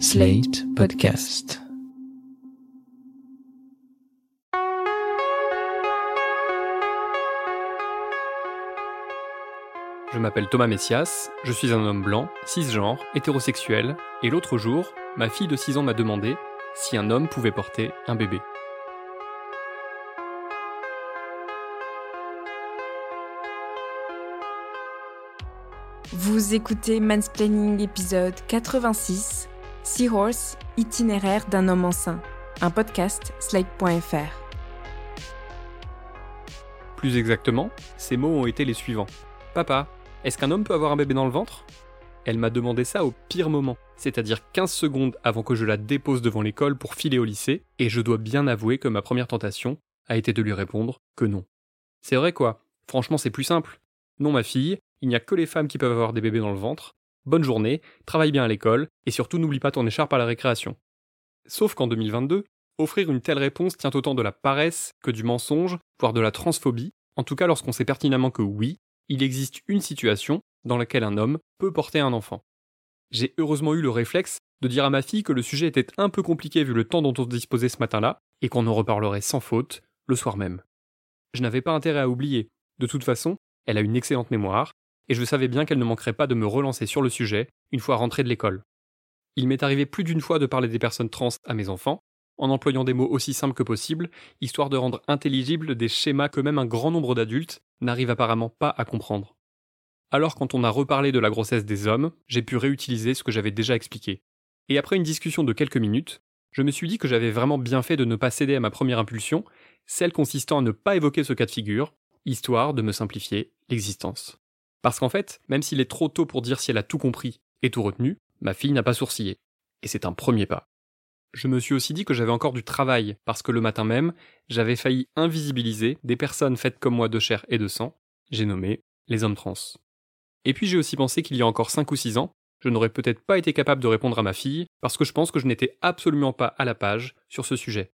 Slate Podcast. Je m'appelle Thomas Messias, je suis un homme blanc, cisgenre, hétérosexuel, et l'autre jour, ma fille de 6 ans m'a demandé si un homme pouvait porter un bébé. Vous écoutez Mansplaining épisode 86, Seahorse, itinéraire d'un homme enceint, un podcast slide.fr. Plus exactement, ces mots ont été les suivants. Papa, est-ce qu'un homme peut avoir un bébé dans le ventre? Elle m'a demandé ça au pire moment, c'est-à-dire 15 secondes avant que je la dépose devant l'école pour filer au lycée, et je dois bien avouer que ma première tentation a été de lui répondre que non. C'est vrai quoi, franchement c'est plus simple. Non ma fille, il n'y a que les femmes qui peuvent avoir des bébés dans le ventre. Bonne journée, travaille bien à l'école, et surtout n'oublie pas ton écharpe à la récréation. Sauf qu'en 2022, offrir une telle réponse tient autant de la paresse que du mensonge, voire de la transphobie, en tout cas lorsqu'on sait pertinemment que oui, il existe une situation dans laquelle un homme peut porter un enfant. J'ai heureusement eu le réflexe de dire à ma fille que le sujet était un peu compliqué vu le temps dont on disposait ce matin-là, et qu'on en reparlerait sans faute le soir même. Je n'avais pas intérêt à oublier. De toute façon, elle a une excellente mémoire, et je savais bien qu'elle ne manquerait pas de me relancer sur le sujet une fois rentrée de l'école. Il m'est arrivé plus d'une fois de parler des personnes trans à mes enfants, en employant des mots aussi simples que possible, histoire de rendre intelligibles des schémas que même un grand nombre d'adultes n'arrivent apparemment pas à comprendre. Alors quand on a reparlé de la grossesse des hommes, j'ai pu réutiliser ce que j'avais déjà expliqué. Et après une discussion de quelques minutes, je me suis dit que j'avais vraiment bien fait de ne pas céder à ma première impulsion, celle consistant à ne pas évoquer ce cas de figure, histoire de me simplifier l'existence. Parce qu'en fait, même s'il est trop tôt pour dire si elle a tout compris et tout retenu, ma fille n'a pas sourcillé. Et c'est un premier pas. Je me suis aussi dit que j'avais encore du travail, parce que le matin même, j'avais failli invisibiliser des personnes faites comme moi de chair et de sang, j'ai nommé les hommes trans. Et puis j'ai aussi pensé qu'il y a encore 5 ou 6 ans, je n'aurais peut-être pas été capable de répondre à ma fille, parce que je pense que je n'étais absolument pas à la page sur ce sujet.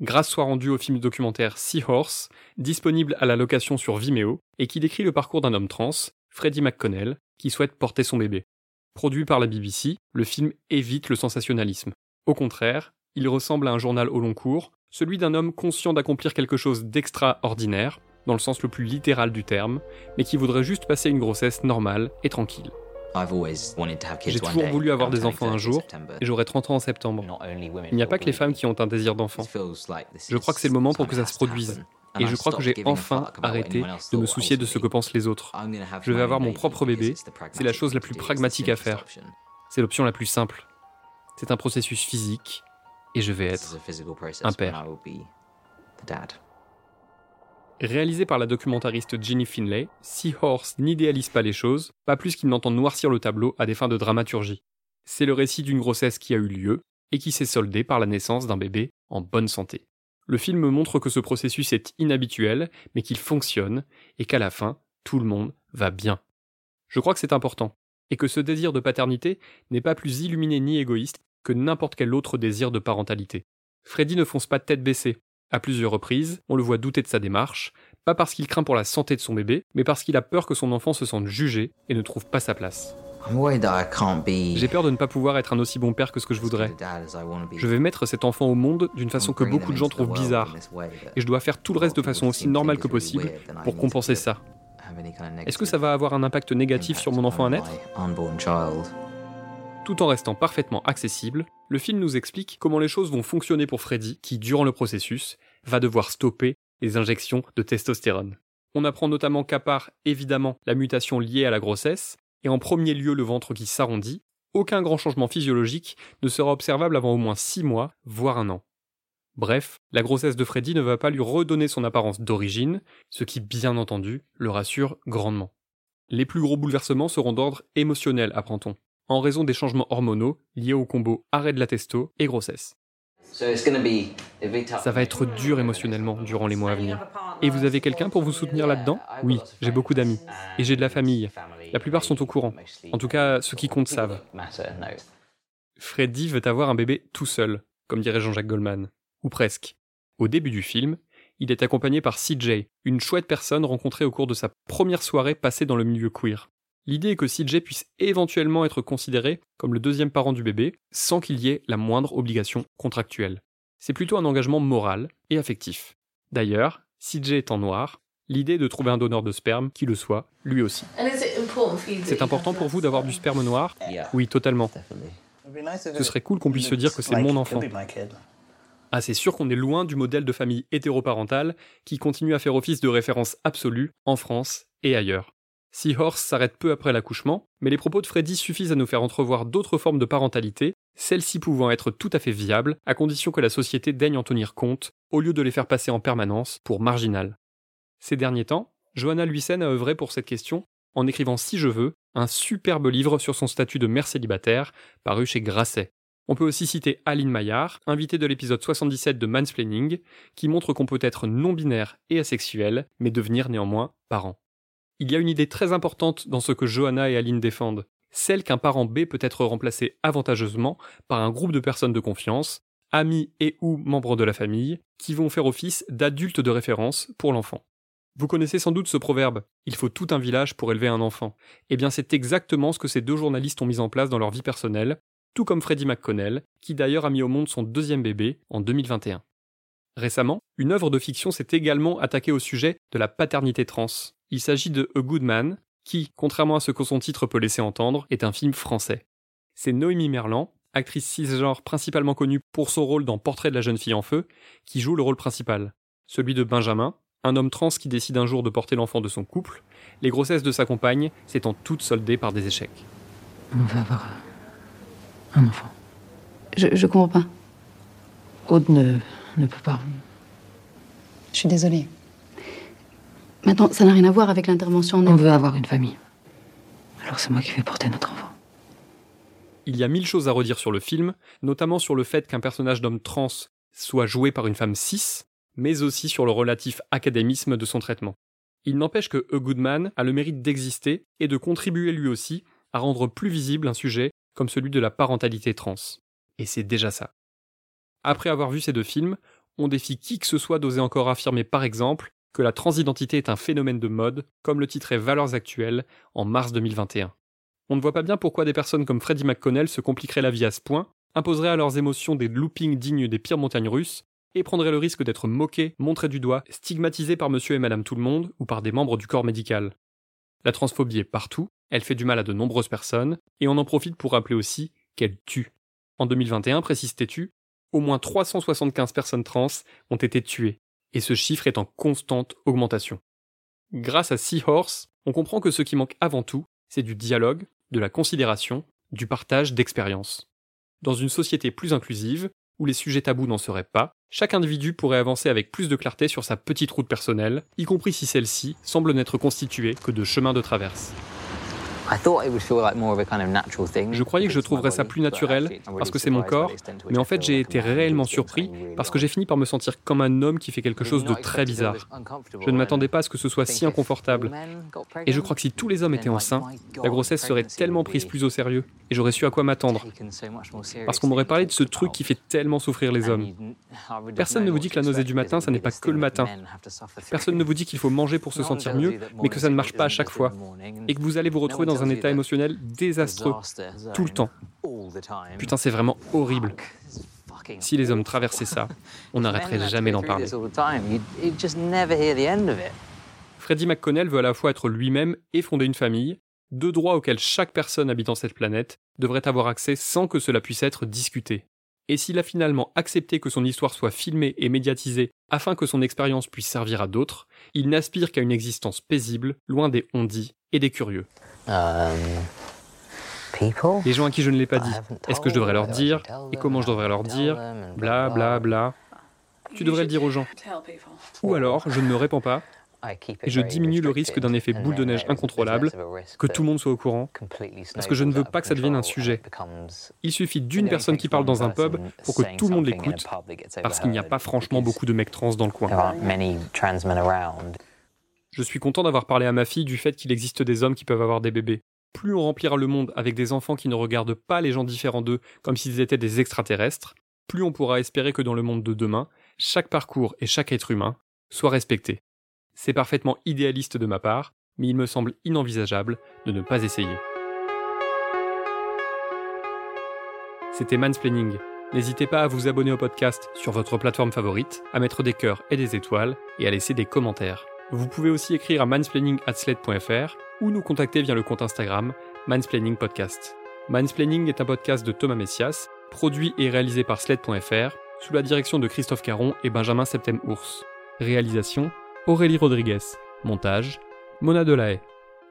Grâce soit rendue au film documentaire Seahorse, disponible à la location sur Vimeo, et qui décrit le parcours d'un homme trans, Freddie McConnell, qui souhaite porter son bébé. Produit par la BBC, le film évite le sensationnalisme. Au contraire, il ressemble à un journal au long cours, celui d'un homme conscient d'accomplir quelque chose d'extraordinaire, dans le sens le plus littéral du terme, mais qui voudrait juste passer une grossesse normale et tranquille. J'ai toujours voulu avoir des enfants un jour, et j'aurai 30 ans en septembre. Il n'y a pas que les femmes qui ont un désir d'enfant. Je crois que c'est le moment pour que ça se produise. Et je crois que j'ai enfin arrêté de me soucier de ce que pensent les autres. Je vais avoir mon propre bébé, c'est la chose la plus pragmatique à faire. C'est l'option la plus simple. C'est un processus physique, et je vais être un père. Réalisé par la documentariste Jenny Finlay, Seahorse n'idéalise pas les choses, pas plus qu'il n'entend noircir le tableau à des fins de dramaturgie. C'est le récit d'une grossesse qui a eu lieu et qui s'est soldée par la naissance d'un bébé en bonne santé. Le film montre que ce processus est inhabituel, mais qu'il fonctionne, et qu'à la fin, tout le monde va bien. Je crois que c'est important, et que ce désir de paternité n'est pas plus illuminé ni égoïste que n'importe quel autre désir de parentalité. Freddy ne fonce pas tête baissée. À plusieurs reprises, on le voit douter de sa démarche, pas parce qu'il craint pour la santé de son bébé, mais parce qu'il a peur que son enfant se sente jugé et ne trouve pas sa place. J'ai peur de ne pas pouvoir être un aussi bon père que ce que je voudrais. Je vais mettre cet enfant au monde d'une façon que beaucoup de gens trouvent bizarre, et je dois faire tout le reste de façon aussi normale que possible pour compenser ça. Est-ce que ça va avoir un impact négatif sur mon enfant à naître Tout en restant parfaitement accessible, le film nous explique comment les choses vont fonctionner pour Freddy, qui, durant le processus, va devoir stopper les injections de testostérone. On apprend notamment qu'à part, évidemment, la mutation liée à la grossesse, et en premier lieu le ventre qui s'arrondit, aucun grand changement physiologique ne sera observable avant au moins 6 mois, voire un an. Bref, la grossesse de Freddy ne va pas lui redonner son apparence d'origine, ce qui bien entendu le rassure grandement. Les plus gros bouleversements seront d'ordre émotionnel, apprend-on, en raison des changements hormonaux liés au combo arrêt de la testo et grossesse. Ça va être dur émotionnellement durant les mois à venir. Et vous avez quelqu'un pour vous soutenir là-dedans? Oui, j'ai beaucoup d'amis. Et j'ai de la famille. La plupart sont au courant. En tout cas, ceux qui comptent savent. Freddy veut avoir un bébé tout seul, comme dirait Jean-Jacques Goldman. Ou presque. Au début du film, il est accompagné par CJ, une chouette personne rencontrée au cours de sa première soirée passée dans le milieu queer. L'idée est que CJ puisse éventuellement être considéré comme le deuxième parent du bébé sans qu'il y ait la moindre obligation contractuelle. C'est plutôt un engagement moral et affectif. D'ailleurs, CJ étant noir, l'idée de trouver un donneur de sperme qui le soit, lui aussi. C'est important pour vous d'avoir du sperme noir Oui, totalement. Ce serait cool qu'on puisse se dire que c'est mon enfant. Ah, c'est sûr qu'on est loin du modèle de famille hétéroparentale qui continue à faire office de référence absolue en France et ailleurs. Seahorse s'arrête peu après l'accouchement, mais les propos de Freddy suffisent à nous faire entrevoir d'autres formes de parentalité, celles-ci pouvant être tout à fait viables, à condition que la société daigne en tenir compte, au lieu de les faire passer en permanence pour marginales. Ces derniers temps, Johanna Luisen a œuvré pour cette question en écrivant Si je veux, un superbe livre sur son statut de mère célibataire, paru chez Grasset. On peut aussi citer Aline Maillard, invitée de l'épisode 77 de Mansplaining, qui montre qu'on peut être non-binaire et asexuel, mais devenir néanmoins parent. Il y a une idée très importante dans ce que Johanna et Aline défendent, celle qu'un parent B peut être remplacé avantageusement par un groupe de personnes de confiance, amis et ou membres de la famille, qui vont faire office d'adultes de référence pour l'enfant. Vous connaissez sans doute ce proverbe Il faut tout un village pour élever un enfant. Eh bien, c'est exactement ce que ces deux journalistes ont mis en place dans leur vie personnelle, tout comme Freddie McConnell, qui d'ailleurs a mis au monde son deuxième bébé en 2021. Récemment, une œuvre de fiction s'est également attaquée au sujet de la paternité trans. Il s'agit de A Good Man, qui, contrairement à ce que son titre peut laisser entendre, est un film français. C'est Noémie Merlan, actrice cisgenre principalement connue pour son rôle dans Portrait de la jeune fille en feu, qui joue le rôle principal. Celui de Benjamin, un homme trans qui décide un jour de porter l'enfant de son couple, les grossesses de sa compagne s'étant toutes soldées par des échecs. On va avoir un enfant. Je, je comprends pas. Aude ne, ne peut pas. Je suis désolée. Maintenant, ça n'a rien à voir avec l'intervention en On veut avoir une famille. Alors c'est moi qui vais porter notre enfant. Il y a mille choses à redire sur le film, notamment sur le fait qu'un personnage d'homme trans soit joué par une femme cis, mais aussi sur le relatif académisme de son traitement. Il n'empêche que A Goodman a le mérite d'exister et de contribuer lui aussi à rendre plus visible un sujet comme celui de la parentalité trans. Et c'est déjà ça. Après avoir vu ces deux films, on défie qui que ce soit d'oser encore affirmer par exemple que la transidentité est un phénomène de mode, comme le titrait Valeurs Actuelles en mars 2021. On ne voit pas bien pourquoi des personnes comme Freddie McConnell se compliqueraient la vie à ce point, imposeraient à leurs émotions des loopings dignes des pires montagnes russes, et prendraient le risque d'être moqués, montrés du doigt, stigmatisés par monsieur et madame tout le monde ou par des membres du corps médical. La transphobie est partout, elle fait du mal à de nombreuses personnes, et on en profite pour rappeler aussi qu'elle tue. En 2021, précise Tétu, au moins 375 personnes trans ont été tuées, et ce chiffre est en constante augmentation. Grâce à Seahorse, on comprend que ce qui manque avant tout, c'est du dialogue, de la considération, du partage d'expériences. Dans une société plus inclusive, où les sujets tabous n'en seraient pas, chaque individu pourrait avancer avec plus de clarté sur sa petite route personnelle, y compris si celle-ci semble n'être constituée que de chemins de traverse. Je croyais que je trouverais ça plus naturel parce que c'est mon corps, mais en fait j'ai été réellement surpris parce que j'ai fini par me sentir comme un homme qui fait quelque chose de très bizarre. Je ne m'attendais pas à ce que ce soit si inconfortable. Et je crois que si tous les hommes étaient enceints, la grossesse serait tellement prise plus au sérieux et j'aurais su à quoi m'attendre. Parce qu'on m'aurait parlé de ce truc qui fait tellement souffrir les hommes. Personne ne vous dit que la nausée du matin, ça n'est pas que le matin. Personne ne vous dit qu'il faut manger pour se sentir mieux, mais que ça ne marche pas à chaque fois. Et que vous allez vous retrouver dans un état émotionnel désastreux tout le temps. Putain, c'est vraiment horrible. Si les hommes traversaient ça, on n'arrêterait jamais d'en parler. Freddie McConnell veut à la fois être lui-même et fonder une famille, deux droits auxquels chaque personne habitant cette planète devrait avoir accès sans que cela puisse être discuté. Et s'il a finalement accepté que son histoire soit filmée et médiatisée afin que son expérience puisse servir à d'autres, il n'aspire qu'à une existence paisible, loin des on-dit et des curieux. Um, Les gens à qui je ne l'ai pas dit, est-ce que je devrais leur dire Et comment je devrais leur dire Bla bla bla. Tu devrais le dire aux gens. Ou alors, je ne me répands pas et je diminue le risque d'un effet boule de neige incontrôlable, que tout le monde soit au courant, parce que je ne veux pas que ça devienne un sujet. Il suffit d'une personne qui parle dans un pub pour que tout le monde l'écoute, parce qu'il n'y a pas franchement beaucoup de mecs trans dans le coin. Je suis content d'avoir parlé à ma fille du fait qu'il existe des hommes qui peuvent avoir des bébés. Plus on remplira le monde avec des enfants qui ne regardent pas les gens différents d'eux comme s'ils étaient des extraterrestres, plus on pourra espérer que dans le monde de demain, chaque parcours et chaque être humain soit respecté. C'est parfaitement idéaliste de ma part, mais il me semble inenvisageable de ne pas essayer. C'était Mansplaining. N'hésitez pas à vous abonner au podcast sur votre plateforme favorite, à mettre des cœurs et des étoiles et à laisser des commentaires. Vous pouvez aussi écrire à mansplaining@sled.fr ou nous contacter via le compte Instagram Mansplaining Podcast. Mansplaining est un podcast de Thomas Messias, produit et réalisé par sled.fr sous la direction de Christophe Caron et Benjamin Septem-Ours. Réalisation Aurélie Rodriguez. Montage Mona Delahaye.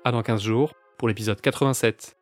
À dans 15 jours pour l'épisode 87.